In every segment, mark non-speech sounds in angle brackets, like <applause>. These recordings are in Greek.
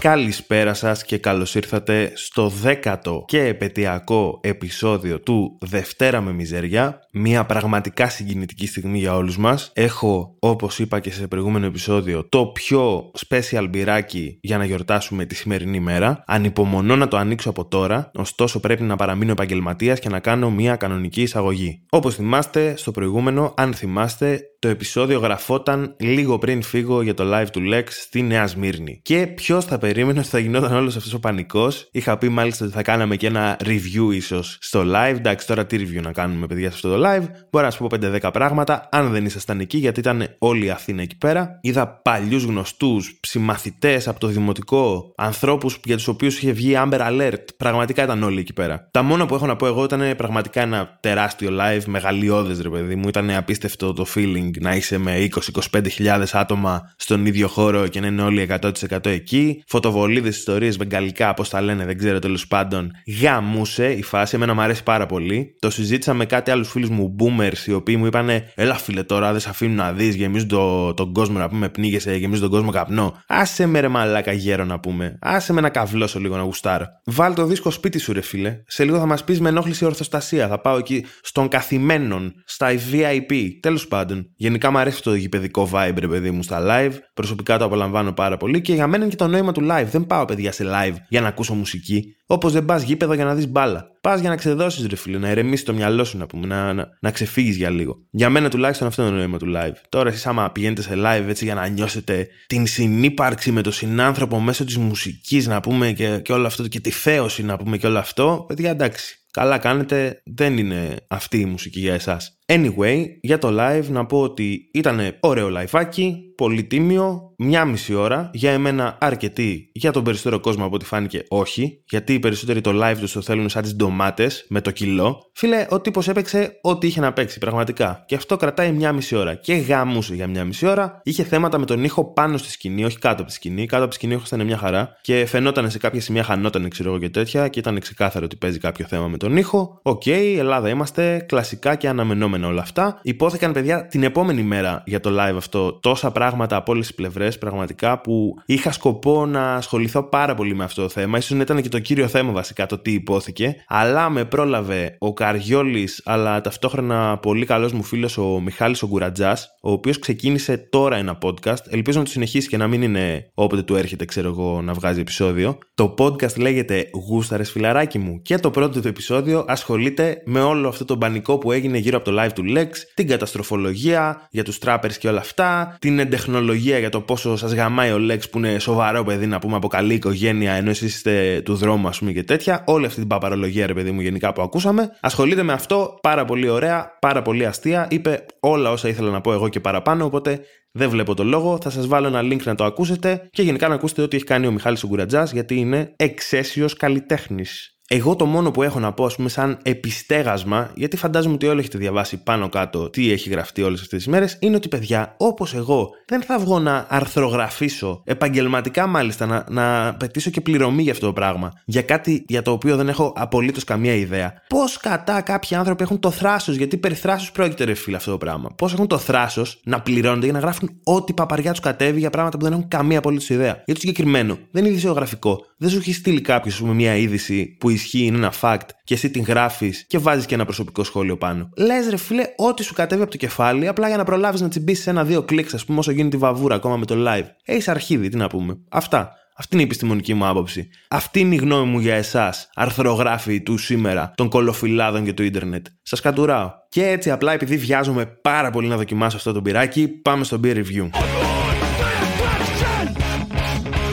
Καλησπέρα σας και καλώς ήρθατε στο δέκατο και επαιτειακό επεισόδιο του Δευτέρα με Μιζέρια. Μια πραγματικά συγκινητική στιγμή για όλους μας. Έχω, όπως είπα και σε προηγούμενο επεισόδιο, το πιο special μπυράκι για να γιορτάσουμε τη σημερινή μέρα. Ανυπομονώ να το ανοίξω από τώρα, ωστόσο πρέπει να παραμείνω επαγγελματίας και να κάνω μια κανονική εισαγωγή. Όπως θυμάστε, στο προηγούμενο, αν θυμάστε, το επεισόδιο γραφόταν λίγο πριν φύγω για το live του Lex στη Νέα Σμύρνη. Και ποιος θα περίμενες ότι θα γινόταν όλος αυτός ο πανικός. Είχα πει μάλιστα ότι θα κάναμε και ένα review ίσως στο live. Εντάξει, τώρα τι review να κάνουμε, παιδιά, σε αυτό το live. Μπορώ να σου πω 5-10 πράγματα, αν δεν ήσασταν εκεί, γιατί ήταν όλη η Αθήνα εκεί πέρα. Είδα παλιούς γνωστούς, συμμαθητές από το δημοτικό, ανθρώπους για τους οποίους είχε βγει Amber Alert. Πραγματικά ήταν όλοι εκεί πέρα. Τα μόνα που έχω να πω εγώ ήταν πραγματικά ένα τεράστιο live, μεγαλειώδες ρε παιδί μου. Ήταν απίστευτο το feeling να είσαι με 20-25 άτομα στον ίδιο χώρο και να είναι όλοι 100% εκεί. Φωτοβολίδες, ιστορίες, βεγγαλικά, πώς τα λένε, δεν ξέρω τέλος πάντων. Γαμούσε η φάση, εμένα μου αρέσει πάρα πολύ. Το συζήτησα με κάτι άλλους φίλους μου, boomers, οι οποίοι μου είπαν Ελά, φίλε, τώρα δεν σε αφήνουν να δεις, γεμίζουν το, τον κόσμο να πούμε, πνίγεσαι, γεμίζουν τον κόσμο καπνό. Άσε με ρε μαλάκα γέρο να πούμε. Άσε με να καβλώσω λίγο να γουστάρω. Βάλ το δίσκο σπίτι σου, ρε φίλε. Σε λίγο θα μας πεις με ενόχληση ορθοστασία. Θα πάω εκεί στον καθημένον, στα VIP. Τέλος πάντων. Γενικά μου αρέσει το γηπαιδικό vibe, ρε παιδί μου, στα live. Προσωπικά το απολαμβάνω πάρα πολύ και για μένα είναι και το νόημα του live. Δεν πάω, παιδιά, σε live για να ακούσω μουσική. Όπως δεν πας γήπεδο για να δεις μπάλα. Πας για να ξεδώσεις, ρε φίλε, να ηρεμήσεις το μυαλό σου, να πούμε, να, να, να ξεφύγεις για λίγο. Για μένα τουλάχιστον αυτό είναι το νόημα του live. Τώρα, εσείς, άμα πηγαίνετε σε live έτσι για να νιώσετε την συνύπαρξη με τον συνάνθρωπο μέσω της μουσικής, να πούμε, και, και όλο αυτό, και τη θέωση, να πούμε, και όλο αυτό, παιδιά, εντάξει. Καλά κάνετε, δεν είναι αυτή η μουσική για εσάς. Anyway, για το live να πω ότι ήταν ωραίο live άκι, πολύ τίμιο, μια μισή ώρα, για εμένα αρκετή, για τον περισσότερο κόσμο από ό,τι φάνηκε όχι, γιατί οι περισσότεροι το live τους το θέλουν σαν τις ντομάτες με το κιλό. Φίλε, ο τύπος έπαιξε ό,τι είχε να παίξει, πραγματικά. Και αυτό κρατάει μια μισή ώρα. Και γαμούσε για μια μισή ώρα. Είχε θέματα με τον ήχο πάνω στη σκηνή, όχι κάτω από τη σκηνή. Κάτω από τη σκηνή ήταν μια χαρά. Και φαινόταν σε κάποια σημεία χανόταν, ξέρω εγώ και τέτοια. Και ήταν ξεκάθαρο ότι παίζει κάποιο θέμα με τον ήχο. OK, okay, Ελλάδα είμαστε, κλασικά και αναμενόμενα όλα αυτά. Ειπώθηκαν, παιδιά, την επόμενη μέρα για το live αυτό τόσα πράγματα από όλες τις πλευρές, πραγματικά που είχα σκοπό να ασχοληθώ πάρα πολύ με αυτό το θέμα. σω ήταν και το κύριο θέμα βασικά το τι υπόθηκε. Αλλά με πρόλαβε ο Καριόλης, αλλά ταυτόχρονα πολύ καλός μου φίλος ο Μιχάλης ο Γκουρατζά, ο οποίος ξεκίνησε τώρα ένα podcast. Ελπίζω να το συνεχίσει και να μην είναι όποτε του έρχεται, ξέρω εγώ, να βγάζει επεισόδιο. Το podcast λέγεται Γούσταρες φιλαράκι μου και το πρώτο του επεισόδιο ασχολείται με όλο αυτό το πανικό που έγινε γύρω από το live του Lex, την καταστροφολογία για τους trappers και όλα αυτά, την εντεχνολογία για το πόσο σας γαμάει ο Lex που είναι σοβαρό παιδί να πούμε από καλή οικογένεια ενώ εσείς είστε του δρόμου ας πούμε και τέτοια. Όλη αυτή την παπαρολογία ρε παιδί μου γενικά που ακούσαμε. Ασχολείται με αυτό πάρα πολύ ωραία, πάρα πολύ αστεία. Είπε όλα όσα ήθελα να πω εγώ και παραπάνω οπότε δεν βλέπω το λόγο. Θα σας βάλω ένα link να το ακούσετε και γενικά να ακούσετε ό,τι έχει κάνει ο Μιχάλης Ογκουρατζά γιατί είναι εξαίσιος καλλιτέχνης. Εγώ το μόνο που έχω να πω, ας πούμε, σαν επιστέγασμα, γιατί φαντάζομαι ότι όλοι έχετε διαβάσει πάνω κάτω τι έχει γραφτεί όλες αυτές τις μέρες, είναι ότι παιδιά, όπως εγώ, δεν θα βγω να αρθρογραφήσω, επαγγελματικά μάλιστα, να, να πετήσω και πληρωμή για αυτό το πράγμα. Για κάτι για το οποίο δεν έχω απολύτως καμία ιδέα. Πώς κατά κάποιοι άνθρωποι έχουν το θράσος, γιατί περί θράσο πρόκειται ρε φίλε αυτό το πράγμα; Πώς έχουν το θράσος να πληρώνονται για να γράφουν ό,τι παπαριά τους κατέβει για πράγματα που δεν έχουν καμία απολύτως ιδέα; Για το συγκεκριμένο, δεν είναι ειδησιογραφικό. Δεν σου έχει στείλει κάποιος μια είδηση που ισχύει, είναι ένα fact και εσύ την γράφεις και βάζεις και ένα προσωπικό σχόλιο πάνω. Λες, ρε φίλε, ό,τι σου κατέβει από το κεφάλι, απλά για να προλάβεις να τσιμπήσεις ένα-δύο κλικς, ας πούμε, όσο γίνει τη βαβούρα ακόμα με το live. Έχει αρχίδι, τι να πούμε. Αυτά. Αυτή είναι η επιστημονική μου άποψη. Αυτή είναι η γνώμη μου για εσάς, αρθρογράφοι του σήμερα, των κολοφυλάδων και του ίντερνετ. Σας κατουράω. Και έτσι απλά επειδή βιάζομαι πάρα πολύ να δοκιμάσω αυτό το πυράκι, πάμε στο beer review.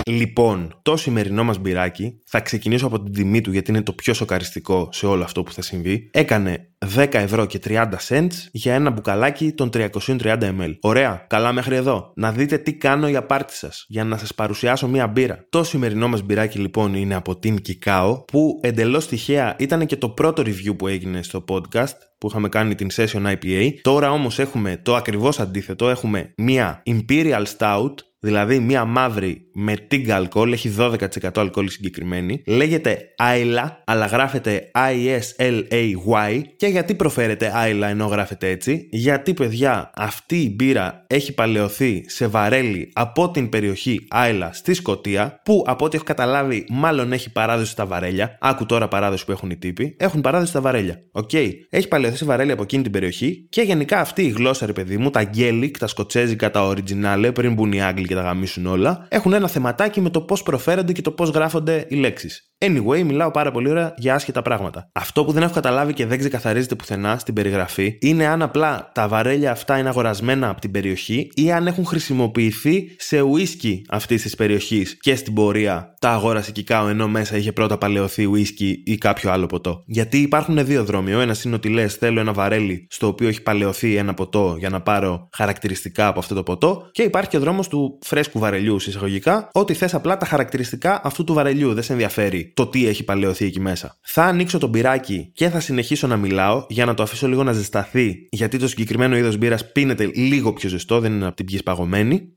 Λοιπόν, το σημερινό μας μπυράκι, θα ξεκινήσω από την τιμή του γιατί είναι το πιο σοκαριστικό σε όλο αυτό που θα συμβεί. Έκανε 10 ευρώ και 30 cents για ένα μπουκαλάκι των 330 ml. Ωραία, καλά μέχρι εδώ. Να δείτε τι κάνω για πάρτι σας, για να σας παρουσιάσω μία μπύρα. Το σημερινό μας μπυράκι λοιπόν είναι από την Kikao, που εντελώς τυχαία ήταν και το πρώτο review που έγινε στο podcast που είχαμε κάνει την Session IPA. Τώρα όμως έχουμε το ακριβώς αντίθετο, έχουμε μία Imperial Stout δηλαδή μία μαύρη με τίγκα αλκοόλ, έχει 12% αλκοόλ συγκεκριμένη. Λέγεται Isla, αλλά γράφεται I-S-L-A-Y. Και γιατί προφέρεται Isla ενώ γράφεται έτσι, γιατί παιδιά αυτή η μπύρα έχει παλαιωθεί σε βαρέλι από την περιοχή Isla στη Σκωτία, που από ό,τι έχω καταλάβει, μάλλον έχει παράδοση στα βαρέλια. Άκου τώρα παράδοση που έχουν οι τύποι. Έχουν παράδοση στα βαρέλια. OK. Okay. Έχει παλαιωθεί σε βαρέλια από εκείνη την περιοχή και γενικά αυτή η γλώσσα, ρε παιδί μου, τα Gaelic, τα σκοτσέζικα, τα original, πριν μπουν οι Άγγλοι και τα γαμίσουν όλα, έχουν ένα θεματάκι με το πώς προφέρονται και το πώς γράφονται οι λέξεις. Anyway, μιλάω πάρα πολύ ώρα για άσχετα πράγματα. Αυτό που δεν έχω καταλάβει και δεν ξεκαθαρίζεται πουθενά στην περιγραφή είναι αν απλά τα βαρέλια αυτά είναι αγορασμένα από την περιοχή ή αν έχουν χρησιμοποιηθεί σε ουίσκι αυτής της περιοχής και στην πορεία τα αγόρασε Κικάο ενώ μέσα είχε πρώτα παλαιωθεί ουίσκι ή κάποιο άλλο ποτό. Γιατί υπάρχουν δύο δρόμοι. Ο ένας είναι ότι λες: Θέλω ένα βαρέλι στο οποίο έχει παλαιωθεί ένα ποτό για να πάρω χαρακτηριστικά από αυτό το ποτό. Και υπάρχει και ο δρόμος του φρέσκου βαρελιού, εισαγωγικά, ότι θες απλά τα χαρακτηριστικά αυτού του βαρελιού. Δεν σε ενδιαφέρει το τι έχει παλαιωθεί εκεί μέσα. Θα ανοίξω το μπυράκι και θα συνεχίσω να μιλάω για να το αφήσω λίγο να ζεσταθεί, γιατί το συγκεκριμένο είδος μπύρας πίνεται λίγο πιο ζεστό, δεν είναι από την πιες παγωμένη.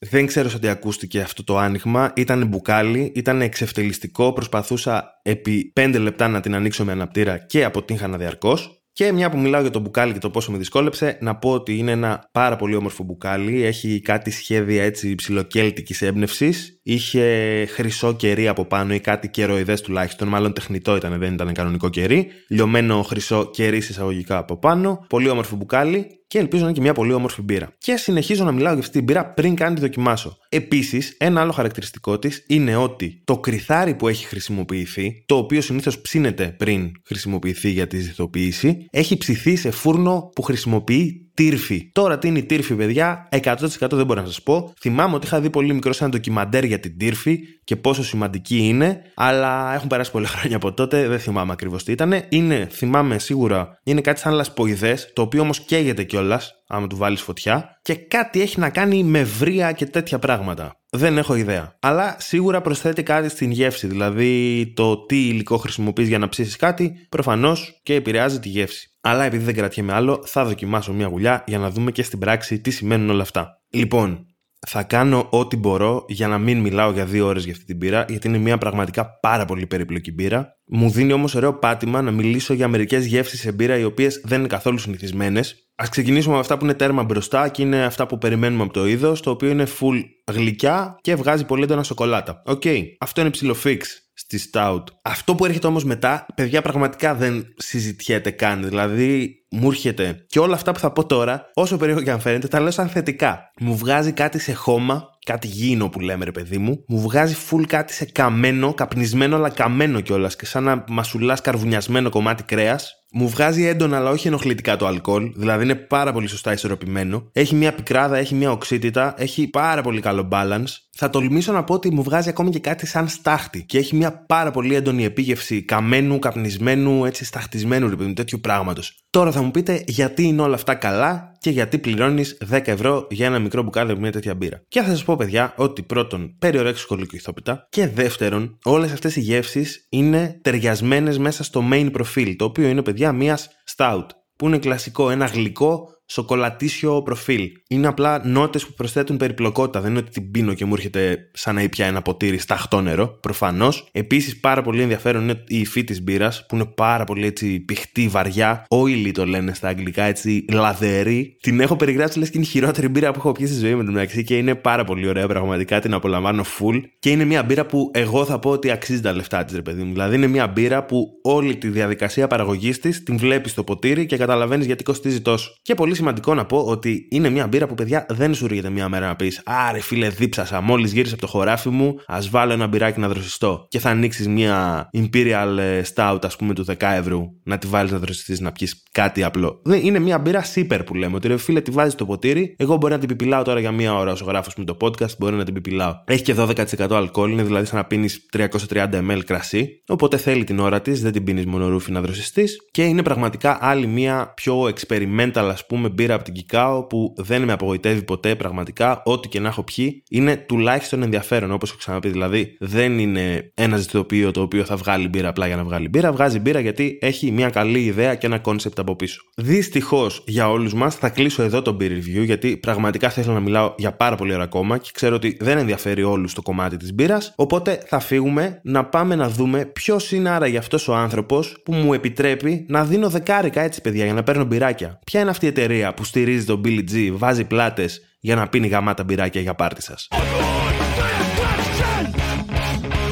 Δεν ξέρω ότι ακούστηκε αυτό το άνοιγμα. Ήταν μπουκάλι, ήταν εξευτελιστικό. Προσπαθούσα επί 5 λεπτά να την ανοίξω με αναπτήρα και αποτύχανα διαρκώς. Και μια που μιλάω για το μπουκάλι και το πόσο με δυσκόλεψε, να πω ότι είναι ένα πάρα πολύ όμορφο μπουκάλι. Έχει κάτι σχέδια έτσι ψιλοκέλτικη έμπνευσης. Είχε χρυσό κερί από πάνω ή κάτι κεροειδές τουλάχιστον. Μάλλον τεχνητό ήταν, δεν ήταν κανονικό κερί. Λιωμένο χρυσό κερί εισαγωγικά από πάνω. Πολύ όμορφο μπουκάλι και ελπίζω να είναι και μια πολύ όμορφη μπύρα. Και συνεχίζω να μιλάω για αυτή την μπύρα πριν καν τη δοκιμάσω. Επίσης, ένα άλλο χαρακτηριστικό της είναι ότι το κρυθάρι που έχει χρησιμοποιηθεί, το οποίο συνήθως ψήνεται πριν χρησιμοποιηθεί για τη ζυθοποίηση, έχει ψηθεί σε φούρνο που χρησιμοποιεί τύρφη. Τώρα τι είναι η τύρφη, παιδιά, 100% δεν μπορώ να σας πω. Θυμάμαι ότι είχα δει πολύ μικρό ένα ντοκιμαντέρ για την τύρφη και πόσο σημαντική είναι, αλλά έχουν περάσει πολλά χρόνια από τότε, δεν θυμάμαι ακριβώς τι ήταν. Είναι, θυμάμαι σίγουρα, είναι κάτι σαν λασποειδέ, το οποίο όμως καίγεται κιόλας, άμα του βάλεις φωτιά, και κάτι έχει να κάνει με βρία και τέτοια πράγματα. Δεν έχω ιδέα. Αλλά σίγουρα προσθέτει κάτι στην γεύση. Δηλαδή το τι υλικό χρησιμοποιείς για να ψήσεις κάτι, προφανώς και επηρεάζει τη γεύση. Αλλά επειδή δεν κρατιέμαι άλλο, θα δοκιμάσω μια γουλιά για να δούμε και στην πράξη τι σημαίνουν όλα αυτά. Λοιπόν, θα κάνω ό,τι μπορώ για να μην μιλάω για δύο ώρες για αυτή την μπύρα, γιατί είναι μια πραγματικά πάρα πολύ περίπλοκη μπύρα. Μου δίνει όμως ωραίο πάτημα να μιλήσω για μερικές γεύσεις σε μπύρα οι οποίες δεν είναι καθόλου συνηθισμένες. Ας ξεκινήσουμε με αυτά που είναι τέρμα μπροστά και είναι αυτά που περιμένουμε από το είδος, το οποίο είναι full γλυκιά και βγάζει πολύ έντονα σοκολάτα. OK, okay. αυτό είναι ψιλο fix στη Stout. Αυτό που έρχεται όμως μετά, παιδιά πραγματικά δεν συζητιέται καν. Δηλαδή μου έρχεται και όλα αυτά που θα πω τώρα, όσο περίεργο και αν φαίνεται, τα λέω σαν θετικά. Μου βγάζει κάτι σε χώμα, κάτι γήινο που λέμε ρε παιδί μου, μου βγάζει full κάτι σε καμένο, καπνισμένο αλλά καμένο κιόλας και σαν να μασουλάς καρβουνιασμένο κομμάτι κρέας. Μου βγάζει έντονα αλλά όχι ενοχλητικά το αλκοόλ, δηλαδή είναι πάρα πολύ σωστά ισορροπημένο. Έχει μια πικράδα, έχει μια οξύτητα, έχει πάρα πολύ καλό balance. Θα τολμήσω να πω ότι μου βγάζει ακόμη και κάτι σαν στάχτη και έχει μια πάρα πολύ έντονη επίγευση καμένου, καπνισμένου, έτσι σταχτισμένου ρε τέτοιου πράγματος. Τώρα θα μου πείτε γιατί είναι όλα αυτά καλά και γιατί πληρώνεις 10 ευρώ για ένα μικρό μπουκάλι με μια τέτοια μπύρα. Και θα σας πω, παιδιά, ότι πρώτον, περιορέξει σχολικό ηθόπιτα και δεύτερον, όλες αυτές οι γεύσεις είναι ταιριασμένες μέσα στο main profile, το οποίο είναι, παιδιά, μιας stout. Που είναι κλασικό, ένα γλυκό σοκολατήσιο προφίλ. Είναι απλά νότες που προσθέτουν περιπλοκότητα. Δεν είναι ότι την πίνω και μου έρχεται σαν να ήπια ένα ποτήρι σταχτό νερό. Προφανώς. Επίσης, πάρα πολύ ενδιαφέρον είναι η υφή της μπύρας που είναι πάρα πολύ έτσι πηχτή, βαριά. Oily το λένε στα αγγλικά, έτσι λαδερή. Την έχω περιγράψει λες και είναι η χειρότερη μπύρα που έχω πιει στη ζωή μου μεταξύ και είναι πάρα πολύ ωραία. Πραγματικά την απολαμβάνω full. Και είναι μια μπύρα που εγώ θα πω ότι αξίζει τα λεφτά της, ρε παιδί μου. Δηλαδή είναι μια μπύρα που όλη τη διαδικασία παραγωγής της την βλέπεις στο ποτήρι και καταλαβαίνεις γιατί κοστίζει τόσο. Και πολύ σημαντικό να πω ότι είναι μια μπύρα που παιδιά δεν σου έρχεται μια μέρα να πεις Άρε φίλε, δίψασα. Μόλις γύρισα από το χωράφι μου, ας βάλω ένα μπυράκι να δροσιστώ. Και θα ανοίξεις μια Imperial ε, Stout, ας πούμε, του 10 ευρώ, να τη βάλεις να δροσιστείς, να πιεις κάτι απλό. Είναι μια μπύρα sipper που λέμε. Ότι ρε φίλε, τη βάζεις το ποτήρι. Εγώ μπορεί να την πιπιλάω τώρα για μία ώρα όσο γράφω με το podcast, μπορεί να την πιπιλάω. Έχει και 12% αλκοόλ, είναι δηλαδή σαν να πίνεις 330 ml κρασί. Οπότε θέλει την ώρα της, δεν την πίνεις μονορούφι να δροσιστείς. Και είναι πραγματικά άλλη μία πιο experimental, ας πούμε, με μπύρα από την Kykao που δεν με απογοητεύει ποτέ πραγματικά. Ό,τι και να έχω πιει είναι τουλάχιστον ενδιαφέρον, όπως έχω ξαναπεί. Δηλαδή, δεν είναι ένα ζυθοποιείο το οποίο θα βγάλει μπύρα απλά για να βγάλει μπύρα. Βγάζει μπύρα γιατί έχει μια καλή ιδέα και ένα concept από πίσω. Δυστυχώς για όλους μας θα κλείσω εδώ το beer review γιατί πραγματικά θα ήθελα να μιλάω για πάρα πολύ ώρα ακόμα και ξέρω ότι δεν ενδιαφέρει όλους το κομμάτι της μπύρας. Οπότε θα φύγουμε να πάμε να δούμε ποιος είναι άραγε αυτός ο άνθρωπος που μου επιτρέπει να δίνω δεκάρικα έτσι, παιδιά, για να παίρνω μπυράκια. Ποια είναι αυτή η εταιρεία; Που στηρίζει τον Billy G, βάζει πλάτες για να πίνει γαμάτα μπυράκια για πάρτι σας.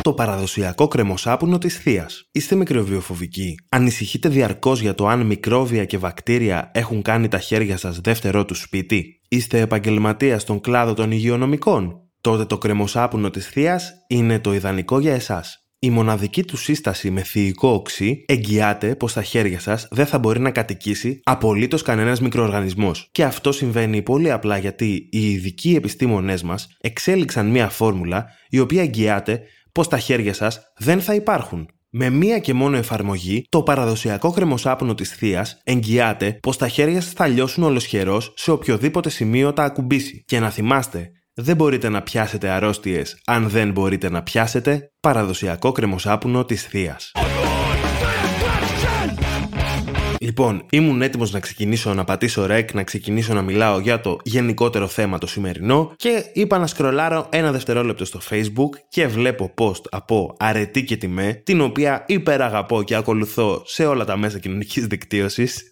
Το παραδοσιακό κρεμοσάπουνο της Θεία. Είστε μικροβιοφοβικοί. Ανησυχείτε διαρκώς για το αν μικρόβια και βακτήρια έχουν κάνει τα χέρια σας δεύτερό του σπίτι; Είστε επαγγελματίας στον κλάδο των υγειονομικών; Τότε το κρεμοσάπουνο της Θεία είναι το ιδανικό για εσάς. Η μοναδική του σύσταση με θηϊκό οξύ εγγυάται πως στα χέρια σας δεν θα μπορεί να κατοικήσει απολύτως κανένας μικροοργανισμός. Και αυτό συμβαίνει πολύ απλά γιατί οι ειδικοί επιστήμονές μας εξέλιξαν μία φόρμουλα η οποία εγγυάται πως στα χέρια σας δεν θα υπάρχουν. Με μία και μόνο εφαρμογή, το παραδοσιακό κρεμοσάπνο της θεία εγγυάται πως τα χέρια σας θα λιώσουν ολοσχερός σε οποιοδήποτε σημείο τα ακουμπήσει. Και να θυμάστε, δεν μπορείτε να πιάσετε αρρώστιες αν δεν μπορείτε να πιάσετε παραδοσιακό κρεμοσάπουνο της θεία. Λοιπόν, ήμουν έτοιμος να ξεκινήσω να πατήσω ρεκ, να ξεκινήσω να μιλάω για το γενικότερο θέμα το σημερινό και είπα να σκρολάρω ένα δευτερόλεπτο στο facebook και βλέπω post από αρετή και τιμέ, την οποία υπεραγαπώ και ακολουθώ σε όλα τα μέσα κοινωνικής δικτύωσης. <laughs>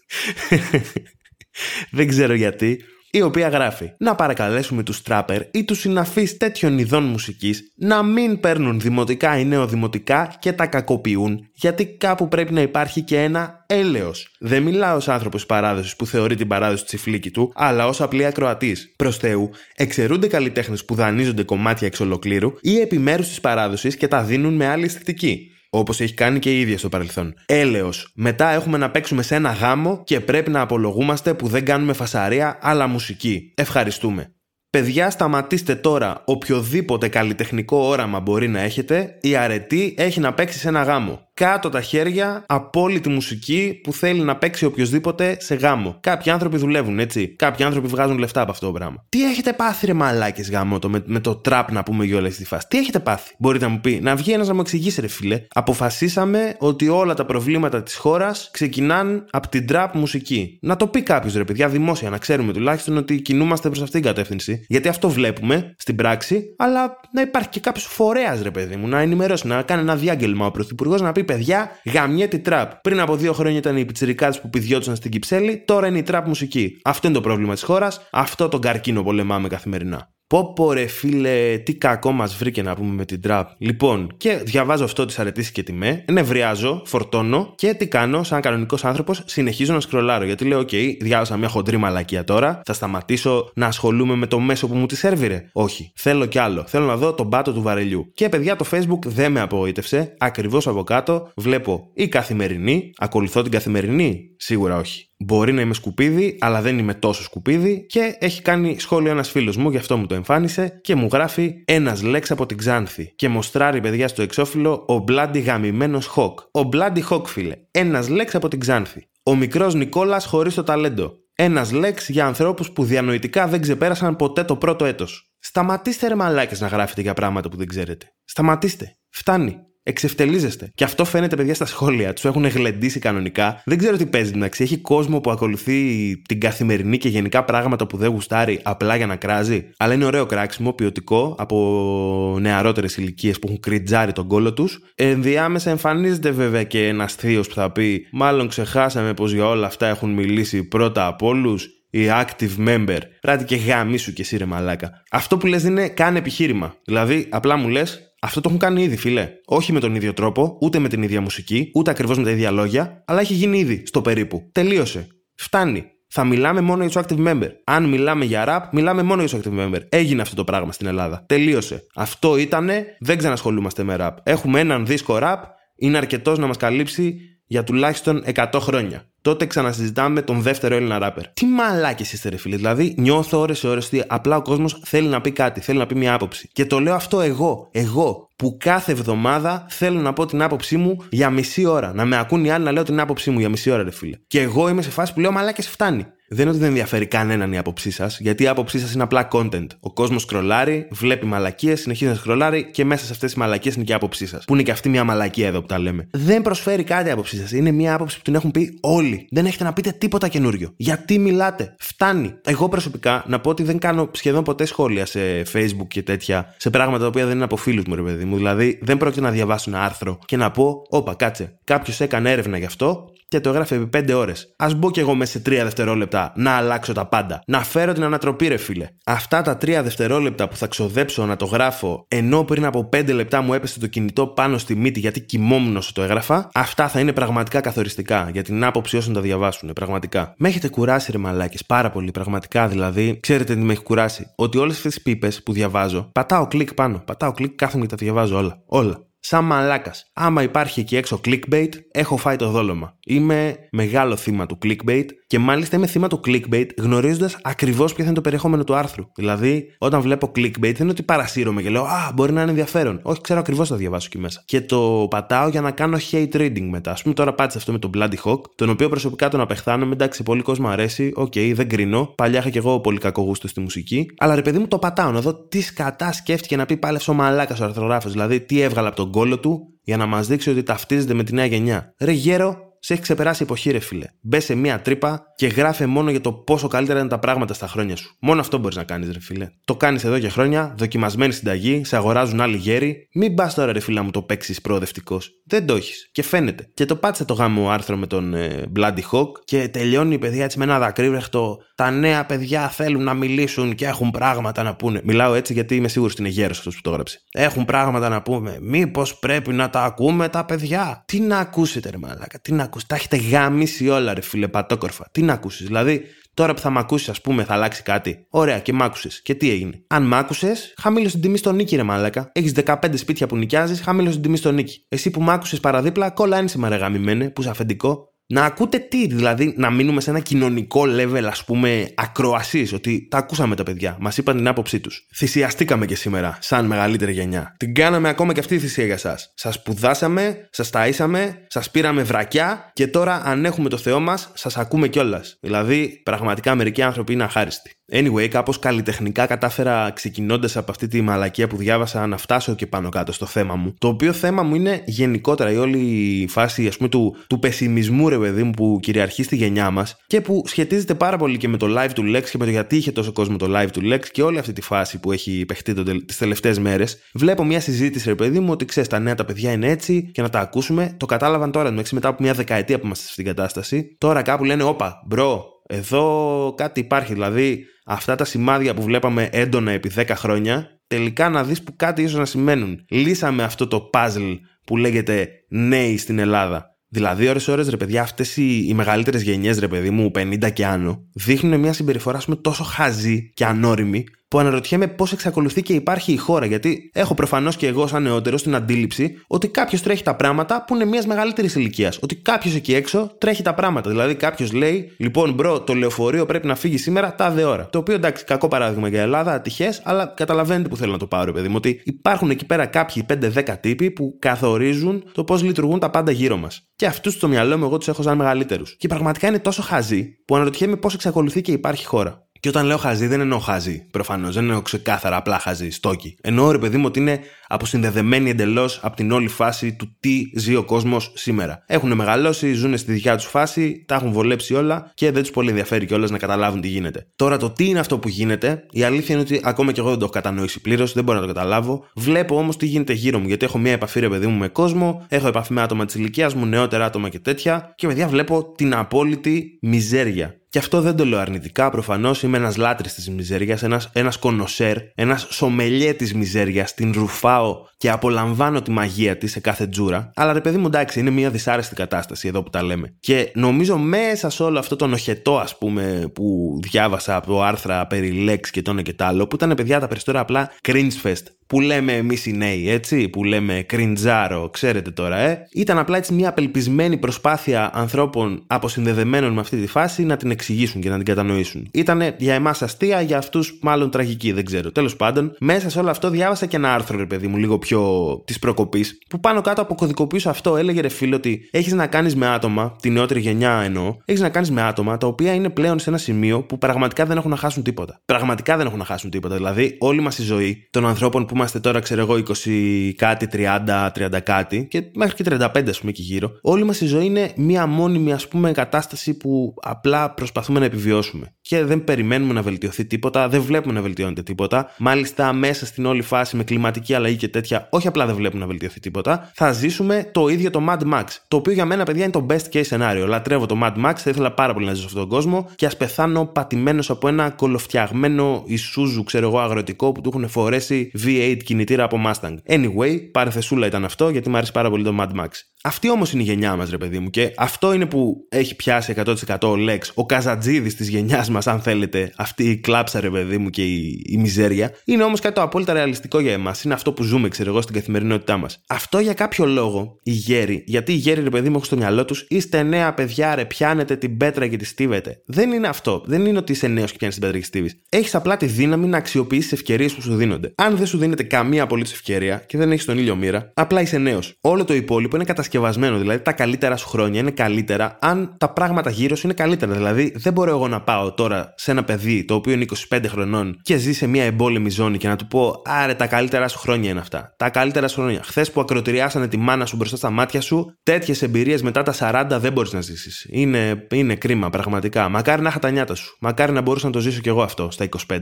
Δεν ξέρω γιατί, η οποία γράφει να παρακαλέσουμε τους τράπερ ή τους συναφείς τέτοιων ειδών μουσικής να μην παίρνουν δημοτικά ή νεοδημοτικά και τα κακοποιούν γιατί κάπου πρέπει να υπάρχει και ένα έλεος. Δεν μιλάω ως άνθρωπος παράδοσης που θεωρεί την παράδοση τσιφλίκη του, αλλά ως απλή ακροατής. Προς Θεού, εξαιρούνται καλλιτέχνες που δανείζονται κομμάτια εξ ολοκλήρου ή επιμέρους της παράδοσης και τα δίνουν με άλλη αισθητική. Όπως έχει κάνει και η ίδια στο παρελθόν. Έλεος. Μετά έχουμε να παίξουμε σε ένα γάμο και πρέπει να απολογούμαστε που δεν κάνουμε φασαρία, αλλά μουσική. Ευχαριστούμε. Παιδιά, σταματήστε τώρα οποιοδήποτε καλλιτεχνικό όραμα μπορεί να έχετε. Η αρετή έχει να παίξει σε ένα γάμο κάτω τα χέρια απόλυτη μουσική που θέλει να παίξει οποιοδήποτε σε γάμο. Κάποιοι άνθρωποι δουλεύουν, έτσι. Κάποιοι άνθρωποι βγάζουν λεφτά από αυτό το πράγμα. Τι έχετε πάθει, ρε μαλάκες γάμο το, με, με το τραπ να πούμε για όλε τη φάση; Τι έχετε πάθει; Μπορείτε να μου πει, να βγει ένας να μου εξηγήσει, ρε φίλε. Αποφασίσαμε ότι όλα τα προβλήματα της χώρας ξεκινάνε από την τραπ μουσική. Να το πει κάποιος, ρε παιδιά, δημόσια, να ξέρουμε τουλάχιστον ότι κινούμαστε προς αυτήν την κατεύθυνση. Γιατί αυτό βλέπουμε στην πράξη, αλλά να υπάρχει και κάποιος φορέας, ρε παιδί μου, να ενημερώσει, να κάνει ένα διάγγελμα ο Πρωθυπουργός να πει παιδιά, γαμιέται τραπ. Πριν από δύο χρόνια ήταν οι πιτσιρικάδες που πηδιώτησαν στην Κυψέλη, τώρα είναι η τραπ μουσική. Αυτό είναι το πρόβλημα της χώρας, αυτό τον καρκίνο πολεμάμε καθημερινά. Πω πω ρε φίλε, τι κακό μας βρήκε να πούμε με την τραπ. Λοιπόν, και διαβάζω αυτό τη αρετήσεις και τιμέ, νευριάζω, φορτώνω και τι κάνω, σαν κανονικός άνθρωπος, συνεχίζω να σκρολάρω. Γιατί λέω, OK, διάβασα μια χοντρή μαλακία τώρα, θα σταματήσω να ασχολούμαι με το μέσο που μου τη σερβιρε. Όχι, θέλω κι άλλο. Θέλω να δω τον πάτο του βαρελιού. Και παιδιά, το Facebook δεν με απογοήτευσε. Ακριβώς από κάτω βλέπω η καθημερινή, ακολουθώ την καθημερινή. Σίγουρα όχι. Μπορεί να είμαι σκουπίδι, αλλά δεν είμαι τόσο σκουπίδι και έχει κάνει σχόλιο ένας φίλος μου, γι' αυτό μου το εμφάνισε και μου γράφει ένας λέξ από την Ξάνθη. Και μοστράρει, παιδιά, στο εξώφυλλο ο Bloody γαμημένος Hawk. Ο Bloody Hawk, φίλε. Ένας Lex από την Ξάνθη. Ο μικρός Νικόλας χωρίς το ταλέντο. Ένας Lex για ανθρώπους που διανοητικά δεν ξεπέρασαν ποτέ το πρώτο έτος. Σταματήστε ρε μαλάκες να γράφετε για πράγματα που δεν ξέρετε. Σταματήστε. Φτάνει εξευτελίζεστε. Και αυτό φαίνεται, παιδιά, στα σχόλια. Τους έχουν γλεντήσει κανονικά. Δεν ξέρω τι παίζει εντάξει. Έχει κόσμο που ακολουθεί την καθημερινή και γενικά πράγματα που δεν γουστάρει απλά για να κράζει. Αλλά είναι ωραίο κράξιμο, ποιοτικό, από νεαρότερες ηλικίες που έχουν κριντζάρει τον κώλο τους. Ενδιάμεσα εμφανίζεται βέβαια και ένας θείος που θα πει: Μάλλον ξεχάσαμε πως για όλα αυτά έχουν μιλήσει πρώτα από όλους η Active Member. Τράβα και γαμήσου και εσύ ρε μαλάκα. Αυτό που λες είναι κάνε επιχείρημα. Δηλαδή, απλά μου λες αυτό το έχουν κάνει ήδη, φίλε. Όχι με τον ίδιο τρόπο, ούτε με την ίδια μουσική, ούτε ακριβώς με τα ίδια λόγια, αλλά έχει γίνει ήδη στο περίπου. Τελείωσε. Φτάνει. Θα μιλάμε μόνο για τους active member. Αν μιλάμε για rap, μιλάμε μόνο για τους active member. Έγινε αυτό το πράγμα στην Ελλάδα. Τελείωσε. Αυτό ήτανε, δεν ξανασχολούμαστε με rap. Έχουμε έναν δίσκο rap, είναι αρκετός να μας καλύψει για τουλάχιστον 100 χρόνια. Τότε ξανασυζητάμε τον δεύτερο Έλληνα ράπερ. Τι μαλάκι είστε, ρε φίλε. Δηλαδή, νιώθω ώρε-ώρε ότι απλά ο κόσμος θέλει να πει κάτι, θέλει να πει μια άποψη. Και το λέω αυτό εγώ, εγώ, που κάθε εβδομάδα θέλω να πω την άποψή μου για μισή ώρα. Να με ακούν οι άλλοι να λέω την άποψή μου για μισή ώρα, ρε φίλε. Και εγώ είμαι σε φάση που λέω μαλάκι φτάνει δεν είναι ότι δεν ενδιαφέρει κανέναν η άποψή σας, γιατί η άποψή σας είναι απλά content. Ο κόσμος σκρολάρει, βλέπει μαλακίες, συνεχίζει να σκρολάρει και μέσα σε αυτές τις μαλακίες είναι και η άποψή σας. Που είναι και αυτή μια μαλακία εδώ που τα λέμε. Δεν προσφέρει κάτι η άποψή σας. Είναι μια άποψη που την έχουν πει όλοι. Δεν έχετε να πείτε τίποτα καινούριο. Γιατί μιλάτε; Φτάνει. Εγώ προσωπικά να πω ότι δεν κάνω σχεδόν ποτέ σχόλια σε Facebook και τέτοια σε πράγματα τα οποία δεν είναι από φίλους μου, ρε παιδί μου. Δηλαδή δεν πρόκειται να διαβάσω ένα άρθρο και να πω, Όπα, κάτσε. Κάποιος έκανε έρευνα γι' αυτό και το έγραφε επί 5 ώρες. Α μπω κι εγώ μέσα σε 3 δευτερόλεπτα να αλλάξω τα πάντα. Να φέρω την ανατροπή, ρε φίλε. Αυτά τα 3 δευτερόλεπτα που θα ξοδέψω να το γράφω, ενώ πριν από 5 λεπτά μου έπεσε το κινητό πάνω στη μύτη γιατί κοιμόμουν όσο το έγραφα, αυτά θα είναι πραγματικά καθοριστικά για την άποψη όσων τα διαβάσουν. Πραγματικά. Με έχετε κουράσει, ρε μαλάκες, πάρα πολύ. Πραγματικά δηλαδή. Ξέρετε τι με έχει κουράσει; Ότι όλες αυτές τις πίπες που διαβάζω, πατάω κλικ πάνω. Πατάω κλικ, κάθομαι και τα διαβάζω όλα. Όλα σαν μαλάκας. Άμα υπάρχει εκεί έξω clickbait, έχω φάει το δόλωμα. Είμαι μεγάλο θύμα του clickbait και μάλιστα είμαι θύμα του clickbait γνωρίζοντας ακριβώς ποιο θα είναι το περιεχόμενο του άρθρου. Δηλαδή, όταν βλέπω clickbait, δεν είναι ότι παρασύρομαι και λέω Α, μπορεί να είναι ενδιαφέρον. Όχι, ξέρω ακριβώς θα διαβάσω εκεί μέσα. Και το πατάω για να κάνω hate reading μετά. Ας πούμε, τώρα πάτησα αυτό με τον Bloody Hawk, τον οποίο προσωπικά τον απεχθάνω. Εντάξει, πολύ κόσμο αρέσει. OK, okay, δεν κρίνω. Παλιά είχα και εγώ πολύ κακό γούστο στη μουσική. Αλλά ρε παιδί μου το πατάω να δω τι σκατά σκέφτηκε να πει πάλι αυτός μαλάκας ο αρθρογράφος. Δηλαδή, τι έβγαλε από τον κόλο του για να μας δείξει ότι ταυτίζεται με τη νέα γενιά. Ρε γέρο, σε έχει ξεπεράσει η εποχή, ρε φίλε. Μπες σε μία τρύπα και γράφε μόνο για το πόσο καλύτερα είναι τα πράγματα στα χρόνια σου. Μόνο αυτό μπορείς να κάνεις, ρε φίλε. Το κάνεις εδώ και χρόνια, δοκιμασμένη συνταγή, σε αγοράζουν άλλοι γέροι. Μην πας τώρα, ρε φίλε, μου το παίξεις προοδευτικός. Δεν το έχεις. Και φαίνεται. Και το πάτησε το γάμο άρθρο με τον ε, Bloody Hawk και τελειώνει η παιδιά έτσι με ένα δακρύβρεχτο. Τα νέα παιδιά θέλουν να μιλήσουν και έχουν πράγματα να πούνε. Μιλάω έτσι γιατί είμαι σίγουρος ότι είναι γέρος αυτός που το έγραψε. Έχουν πράγματα να πούμε. Μήπως πρέπει να τα ακούμε τα παιδιά; Τι να ακούσετε, ρε μαλάκα; Τι να ακούσετε. Τα έχετε γαμίσει όλα, ρε φίλε, πατόκορφα. Τι να ακούσεις. Δηλαδή, τώρα που θα μ' ακούσεις, ας πούμε, θα αλλάξει κάτι. Ωραία, και μ' άκουσες. Και τι έγινε. Αν μ' άκουσες, χαμήλωσε την τιμή στο νίκη, ρε μαλάκα. Έχεις 15 σπίτια που νοικιάζεις, χαμήλωσε την τιμή στο νίκη. Εσύ που μ' άκουσες παραδίπλα, κόλλα ένσημα, ρε γαμημένε, που σε αφεντικό. Να ακούτε τι, δηλαδή να μείνουμε σε ένα κοινωνικό level, ας πούμε, ακροασής, ότι τα ακούσαμε τα παιδιά, μας είπαν την άποψή τους. Θυσιαστήκαμε και σήμερα, σαν μεγαλύτερη γενιά. Την κάναμε ακόμα και αυτή η θυσία για εσά. Σας σπουδάσαμε, σας ταΐσαμε, σας πήραμε βρακιά και τώρα, αν έχουμε το Θεό μας, σας ακούμε κιόλας. Δηλαδή, πραγματικά μερικοί άνθρωποι είναι αχάριστοι. Anyway, κάπως καλλιτεχνικά κατάφερα ξεκινώντας από αυτή τη μαλακία που διάβασα να φτάσω και πάνω κάτω στο θέμα μου. Το οποίο θέμα μου είναι γενικότερα η όλη φάση ας πούμε, του, του πεσιμισμού, ρε παιδί μου, που κυριαρχεί στη γενιά μας και που σχετίζεται πάρα πολύ και με το live του Lex και με το γιατί είχε τόσο κόσμο το live του Lex και όλη αυτή τη φάση που έχει παιχτεί τις τελευταίες μέρες. Βλέπω μια συζήτηση, ρε παιδί μου, ότι ξέρεις, τα νέα τα παιδιά είναι έτσι και να τα ακούσουμε. Το κατάλαβαν τώρα, μετά από μια δεκαετία που είμαστε στην κατάσταση. Τώρα κάπου λένε, Όπα, bro, εδώ κάτι υπάρχει. Δηλαδή, αυτά τα σημάδια που βλέπαμε έντονα επί 10 χρόνια, τελικά να δεις που κάτι ίσως να σημαίνουν. Λύσαμε αυτό το παζλ που λέγεται νέοι στην Ελλάδα. Δηλαδή, ώρες ώρες ρε παιδιά, αυτές οι, οι μεγαλύτερες γενιές, ρε παιδί μου, 50 και άνω, δείχνουν μια συμπεριφορά, πούμε, τόσο χαζή και ανώριμη, που αναρωτιέμαι πώς εξακολουθεί και υπάρχει η χώρα. Γιατί έχω προφανώς και εγώ, σαν νεότερος, την αντίληψη ότι κάποιος τρέχει τα πράγματα που είναι μιας μεγαλύτερης ηλικίας. Ότι κάποιος εκεί έξω τρέχει τα πράγματα. Δηλαδή, κάποιος λέει, λοιπόν, bro, το λεωφορείο πρέπει να φύγει σήμερα τάδε ώρα. Το οποίο εντάξει, κακό παράδειγμα για Ελλάδα, ατυχές, αλλά καταλαβαίνετε που θέλω να το πάρω, παιδί μου. Ότι υπάρχουν εκεί πέρα κάποιοι 5-10 τύποι που καθορίζουν το πώς λειτουργούν τα πάντα γύρω μας. Και αυτούς στο μυαλό μου εγώ τους έχω σαν μεγαλύτερους. Και πραγματικά είναι τόσο χαζοί που αναρωτιέμαι πώς εξακολουθεί και υπάρχει χώρα. Και όταν λέω χαζοί, δεν εννοώ χαζοί. Προφανώς δεν εννοώ ξεκάθαρα απλά χαζί, στόκι. Εννοώ ρε παιδί μου ότι είναι αποσυνδεδεμένοι εντελώς από την όλη φάση του τι ζει ο κόσμος σήμερα. Έχουν μεγαλώσει, ζουν στη δικιά τους φάση, τα έχουν βολέψει όλα και δεν τους πολύ ενδιαφέρει κιόλας να καταλάβουν τι γίνεται. Τώρα το τι είναι αυτό που γίνεται, η αλήθεια είναι ότι ακόμα κι εγώ δεν το έχω κατανοήσει πλήρως, δεν μπορώ να το καταλάβω. Βλέπω όμως τι γίνεται γύρω μου, γιατί έχω μια επαφή ρε παιδί μου με κόσμο, έχω επαφή με άτομα της ηλικίας μου, νεότερα άτομα και τέτοια και παιδιά βλέπω την απόλυτη μιζέρια και αυτό δεν το λέω αρνητικά. Προφανώς είμαι ένας λάτρης της μιζέριας, ένας ένας κονοσέρ, ένας σομελιέ της μιζέριας. Την ρουφάω και απολαμβάνω τη μαγεία της σε κάθε τζούρα. Αλλά ρε παιδί μου, εντάξει, είναι μια δυσάρεστη κατάσταση εδώ που τα λέμε. Και νομίζω μέσα σε όλο αυτό το νοχετό, ας πούμε, που διάβασα από άρθρα περί Lex και το ένα και το άλλο, που ήταν παιδιά τα περισσότερα απλά cringe fest. Που λέμε εμείς οι νέοι, έτσι, που λέμε κριντζάρο, ξέρετε τώρα, ε. Ήταν απλά έτσι μια απελπισμένη προσπάθεια ανθρώπων αποσυνδεδεμένων με αυτή τη φάση να την εξηγήσουν και να την κατανοήσουν. Ήταν για εμάς αστεία, για αυτούς μάλλον τραγική, δεν ξέρω. Τέλος πάντων, μέσα σε όλο αυτό διάβασα και ένα άρθρο, ρε παιδί μου, λίγο πιο της προκοπής, που πάνω κάτω αποκωδικοποιούσε αυτό. Έλεγε ρε φίλο ότι έχεις να κάνεις με άτομα, τη νεότερη γενιά εννοώ, έχεις να κάνεις με άτομα τα οποία είναι πλέον σε ένα σημείο που πραγματικά δεν έχουν να χάσουν τίποτα. Πραγματικά δεν έχουν να χάσουν τίποτα. Δηλαδή, όλη μας η ζωή των ανθρώπων που είμαστε τώρα, ξέρω εγώ, 20 κάτι, 30, 30 κάτι και μέχρι και 35 ας πούμε εκεί γύρω, όλη μας η ζωή είναι μία μόνιμη ας πούμε κατάσταση που απλά προσπαθούμε να επιβιώσουμε. Και δεν περιμένουμε να βελτιωθεί τίποτα, δεν βλέπουμε να βελτιώνεται τίποτα. Μάλιστα, μέσα στην όλη φάση με κλιματική αλλαγή και τέτοια, όχι απλά δεν βλέπουμε να βελτιωθεί τίποτα, θα ζήσουμε το ίδιο το Mad Max. Το οποίο για μένα, παιδιά, είναι το best case σενάριο. Λατρεύω το Mad Max, θα ήθελα πάρα πολύ να ζήσω σε αυτόν τον κόσμο και ας πεθάνω πατημένος από ένα κολοφτιαγμένο Ισούζου, ξέρω εγώ, αγροτικό που του έχουν φορέσει V8 κινητήρα από Mustang. Anyway, παρεθεσούλα ήταν αυτό γιατί μου αρέσει πάρα πολύ το Mad Max. Αυτή όμως είναι η γενιά μας, ρε παιδί μου, και αυτό είναι που έχει πιάσει 100% ο Λέξ, ο Καζατζίδης της γενιάς μας, αν θέλετε, αυτή η κλάψα, ρε παιδί μου, και η, η μιζέρια. Είναι όμως κάτι το απόλυτα ρεαλιστικό για εμάς. Είναι αυτό που ζούμε, ξέρω εγώ, στην καθημερινότητά μας. Αυτό για κάποιο λόγο, οι γέροι, γιατί οι γέροι, ρε παιδί μου, έχουν στο μυαλό τους, είστε νέα παιδιά, ρε, πιάνετε την πέτρα και τη στίβετε. Δεν είναι αυτό. Δεν είναι ότι είσαι νέος και πιάνεις την πέτρα και στίβεις. Έχεις απλά τη δύναμη να αξιοποιήσεις ευκαιρίες που σου δίνονται. Αν δεν σου δίνεται καμία απολύτως ευκαιρία και δεν έχεις τον ήλιο μοίρα, απλά είσαι νέος. Όλο το υπόλοιπο είναι κατασκευασμένο κατασκευασμένο. Δηλαδή τα καλύτερα σου χρόνια είναι καλύτερα αν τα πράγματα γύρω σου είναι καλύτερα. Δηλαδή δεν μπορώ εγώ να πάω τώρα σε ένα παιδί το οποίο είναι 25 χρονών και ζει σε μια εμπόλεμη ζώνη και να του πω Άρε, τα καλύτερα σου χρόνια είναι αυτά. Τα καλύτερα σου χρόνια. Χθες που ακροτηριάσανε τη μάνα σου μπροστά στα μάτια σου, τέτοιες εμπειρίες μετά τα 40 δεν μπορείς να ζήσεις. Είναι, είναι κρίμα πραγματικά. Μακάρι να είχα τα νιάτα σου. Μακάρι να μπορούσα να το ζήσω κι εγώ αυτό στα 25.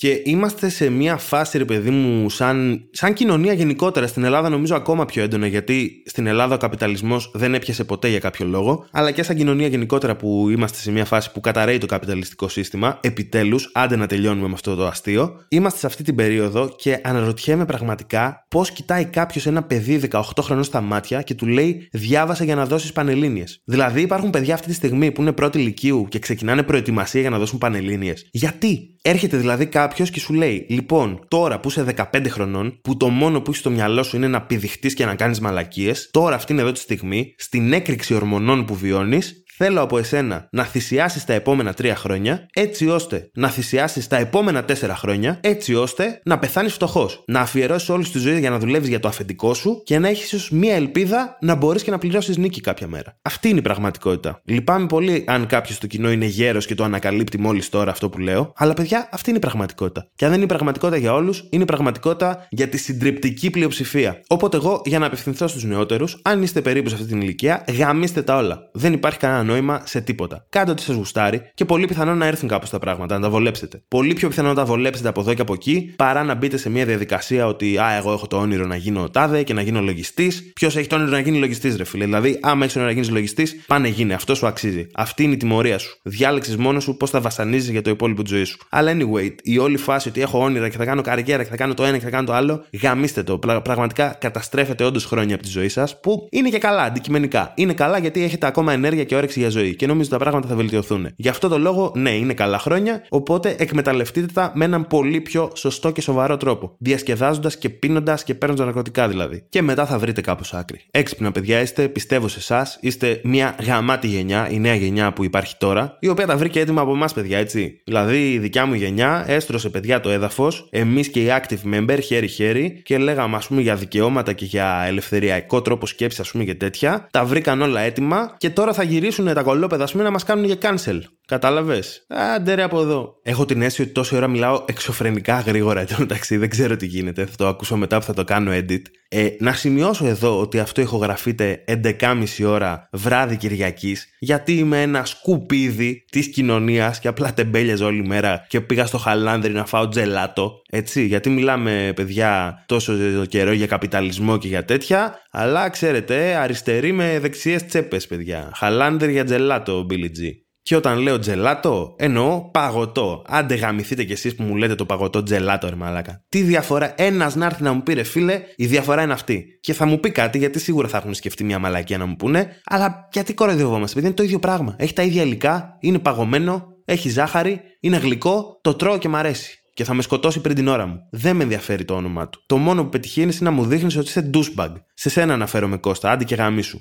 Και είμαστε σε μια φάση, ρε παιδί μου, σαν, σαν κοινωνία γενικότερα. Στην Ελλάδα νομίζω ακόμα πιο έντονα, γιατί στην Ελλάδα ο καπιταλισμός δεν έπιασε ποτέ για κάποιο λόγο, αλλά και σαν κοινωνία γενικότερα που είμαστε σε μια φάση που καταραίει το καπιταλιστικό σύστημα. Επιτέλους, άντε να τελειώνουμε με αυτό το αστείο. Είμαστε σε αυτή την περίοδο και αναρωτιέμαι πραγματικά πώς κοιτάει κάποιος ένα παιδί 18 χρονών στα μάτια και του λέει Διάβασα για να δώσεις πανελίνε. Δηλαδή, υπάρχουν παιδιά αυτή τη στιγμή που είναι πρώτη ηλικίου και ξεκινάνε προετοιμασία για να δώσουν πανελίνε. Γιατί; Έρχεται δηλαδή κάποιο και σου λέει: Λοιπόν, τώρα που είσαι 15 χρονών, που το μόνο που έχεις στο μυαλό σου είναι να πηδηχτείς και να κάνεις μαλακίες, τώρα αυτήν εδώ τη στιγμή, στην έκρηξη ορμονών που βιώνεις, Θέλω από εσένα να θυσιάσεις τα επόμενα τρία χρόνια, έτσι ώστε να θυσιάσεις τα επόμενα τέσσερα χρόνια, έτσι ώστε να πεθάνεις φτωχός. Να αφιερώσεις όλη τη ζωή για να δουλεύεις για το αφεντικό σου και να έχεις ίσως μία ελπίδα να μπορείς και να πληρώσεις νίκη κάποια μέρα. Αυτή είναι η πραγματικότητα. Λυπάμαι πολύ αν κάποιος στο κοινό είναι γέρος και το ανακαλύπτει μόλις τώρα αυτό που λέω, αλλά παιδιά, αυτή είναι η πραγματικότητα. Και αν δεν είναι η πραγματικότητα για όλους, είναι η πραγματικότητα για τη συντριπτική πλειοψηφία. Οπότε εγώ, για να απευθυνθώ στους νεότερους, αν είστε περίπου σε αυτή την ηλικία, γαμίστε τα όλα. Δεν υπάρχει κανένα νόημα σε τίποτα. Κάντε ό,τι σας γουστάρει και πολύ πιθανό να έρθουν κάπως τα πράγματα, να τα βολέψετε. Πολύ πιο πιθανό να τα βολέψετε από εδώ και από εκεί, παρά να μπείτε σε μια διαδικασία ότι Α, εγώ έχω το όνειρο να γίνω τάδε και να γίνω λογιστής. Ποιος έχει το όνειρο να γίνει λογιστής, ρε φίλε; Δηλαδή, άμα έχεις όνειρο να γίνεις λογιστής, πάνε γίνει. Αυτό σου αξίζει. Αυτή είναι η τιμωρία σου. Διάλεξες μόνος σου πώς θα βασανίζεις για το υπόλοιπο της ζωής σου. Αλλά anyway, η όλη φάση ότι έχω όνειρα και θα κάνω καριέρα και θα κάνω το ένα και θα κάνω το άλλο, γαμίστε το. Πραγματικά καταστρέφετε όντως χρόνια από τη ζωή σας που είναι και καλά αντικειμενικά. Είναι καλά γιατί έχετε ακόμα ενέργεια και όρεξη για ζωή και νομίζω τα πράγματα θα βελτιωθούν. Γι' αυτό το λόγο, ναι, είναι καλά χρόνια, οπότε εκμεταλλευτείτε τα με έναν πολύ πιο σωστό και σοβαρό τρόπο. Διασκεδάζοντας και πίνοντας και παίρνοντας ναρκωτικά δηλαδή. Και μετά θα βρείτε κάπως άκρη. Έξυπνα παιδιά είστε, πιστεύω σε εσάς, είστε μια γαμάτη γενιά, η νέα γενιά που υπάρχει τώρα, η οποία τα βρήκε έτοιμα από εμάς, παιδιά, έτσι. Δηλαδή η δικιά μου γενιά έστρωσε παιδιά το έδαφος, εμείς και οι active member χέρι-χέρι και λέγαμε ας πούμε για δικαιώματα και για ελευθεριακό τρόπο σκέψης, ας πούμε και τέτοια. Τα βρήκαν όλα έτοιμα και τώρα θα γυρίσουν τα κολόπεδα, ας πούμε, να μας κάνουν για cancel. Κατάλαβες; Άντε ρε από εδώ. Έχω την αίσθηση ότι τόση ώρα μιλάω εξωφρενικά γρήγορα εντωμεταξύ. Δεν ξέρω τι γίνεται. Θα το ακούσω μετά που θα το κάνω edit. Ε, να σημειώσω εδώ ότι αυτό ηχογραφείται 11.30 ώρα βράδυ Κυριακής, γιατί είμαι ένα σκουπίδι της κοινωνίας και απλά τεμπέλιαζα όλη μέρα και πήγα στο χαλάνδρι να φάω τζελάτο. Έτσι, γιατί μιλάμε, παιδιά, τόσο καιρό για καπιταλισμό και για τέτοια, αλλά ξέρετε, αριστερή με δεξιές τσέπες, παιδιά. Χαλάνδρι για τζελάτο, Billy G. Και όταν λέω τζελάτο, εννοώ παγωτό. Άντε γαμηθείτε κι εσείς που μου λέτε το παγωτό τζελάτο, ρε μαλάκα. Τι διαφορά, ένας να έρθει να μου πει ρε φίλε, η διαφορά είναι αυτή. Και θα μου πει κάτι, γιατί σίγουρα θα έχουν σκεφτεί μια μαλακία να μου πούνε, αλλά γιατί κοροϊδευόμαστε, επειδή είναι το ίδιο πράγμα. Έχει τα ίδια υλικά, είναι παγωμένο, έχει ζάχαρη, είναι γλυκό, το τρώω και μ' αρέσει. και θα με σκοτώσει πριν την ώρα μου. Δεν με ενδιαφέρει το όνομά του. Το μόνο που πετυχαίνει είναι να μου δείχνεις ότι είσαι douchebag. Σε σένα αναφέρομαι Κώστα, άντι και γάμι σου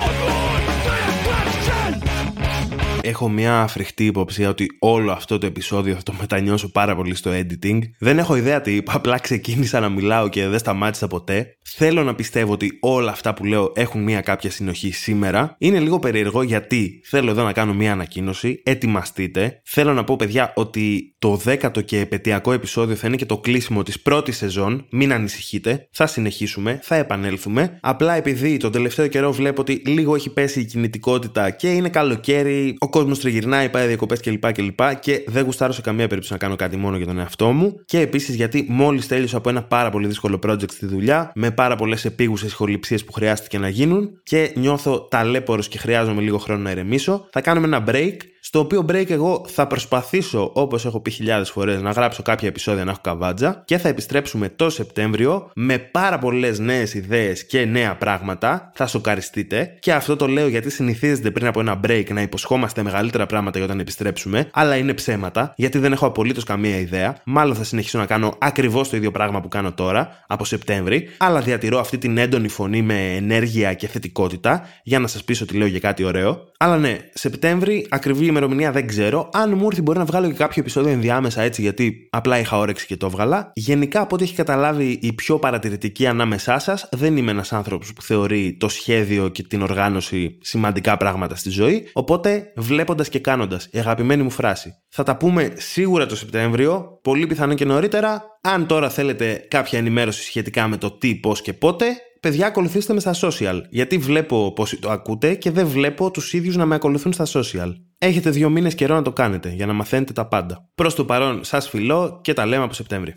έχω μια φρικτή υποψία ότι όλο αυτό το επεισόδιο θα το μετανιώσω πάρα πολύ στο editing. Δεν έχω ιδέα τι είπα, απλά ξεκίνησα να μιλάω και δεν σταμάτησα ποτέ. Θέλω να πιστεύω ότι όλα αυτά που λέω έχουν μια κάποια συνοχή σήμερα. Είναι λίγο περίεργο γιατί θέλω εδώ να κάνω μια ανακοίνωση. Ετοιμαστείτε. Θέλω να πω, παιδιά, ότι το 10ο και επαιτειακό επεισόδιο θα είναι και το κλείσιμο της πρώτης σεζόν. Μην ανησυχείτε. Θα συνεχίσουμε, θα επανέλθουμε. Απλά επειδή τον τελευταίο καιρό βλέπω ότι λίγο έχει πέσει η κινητικότητα και είναι καλοκαίρι, ο κόσμος τριγυρνάει, πάει διακοπές κλπ. Και, και δεν γουστάρω σε καμία περίπτωση να κάνω κάτι μόνο για τον εαυτό μου. Και επίσης γιατί μόλις τέλειωσα από ένα πάρα πολύ δύσκολο project στη δουλειά, με πάρα πολλές επίγουσες ηχοληψίες που χρειάστηκε να γίνουν και νιώθω ταλέπορος και χρειάζομαι λίγο χρόνο να ηρεμήσω. Θα κάνουμε ένα break στο οποίο break εγώ θα προσπαθήσω, όπως έχω πει χιλιάδες φορές, να γράψω κάποια επεισόδια να έχω καβάτζα και θα επιστρέψουμε το Σεπτέμβριο με πάρα πολλές νέες ιδέες και νέα πράγματα. Θα σοκαριστείτε. Και αυτό το λέω γιατί συνηθίζεται πριν από ένα break να υποσχόμαστε μεγαλύτερα πράγματα για όταν επιστρέψουμε, αλλά είναι ψέματα, γιατί δεν έχω απολύτως καμία ιδέα. Μάλλον θα συνεχίσω να κάνω ακριβώς το ίδιο πράγμα που κάνω τώρα, από Σεπτέμβρη, αλλά διατηρώ αυτή την έντονη φωνή με ενέργεια και θετικότητα για να σας πείσω ότι λέω για κάτι ωραίο. Αλλά ναι, Σεπτέμβρη, ακριβή ημερομηνία δεν ξέρω. Αν μου έρθει, μπορεί να βγάλω και κάποιο επεισόδιο ενδιάμεσα έτσι, γιατί απλά είχα όρεξη και το έβγαλα. Γενικά, από ό,τι έχει καταλάβει η πιο παρατηρητική ανάμεσά σας, δεν είμαι ένας άνθρωπος που θεωρεί το σχέδιο και την οργάνωση σημαντικά πράγματα στη ζωή. Οπότε, βλέποντας και κάνοντας, η αγαπημένη μου φράση. Θα τα πούμε σίγουρα το Σεπτέμβριο, πολύ πιθανό και νωρίτερα. Αν τώρα θέλετε κάποια ενημέρωση σχετικά με το τι, πώς και πότε, παιδιά, ακολουθήστε με στα social. Γιατί βλέπω πώ το ακούτε και δεν βλέπω τους ίδιους να με ακολουθούν στα social. Έχετε δύο μήνες καιρό να το κάνετε για να μαθαίνετε τα πάντα. Προς το παρόν, σας φιλώ και τα λέμε από Σεπτέμβρη.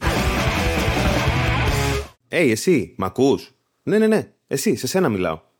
Hey, εσύ, μ' ακούς; Ναι, ναι, ναι. Εσύ, σε σένα μιλάω.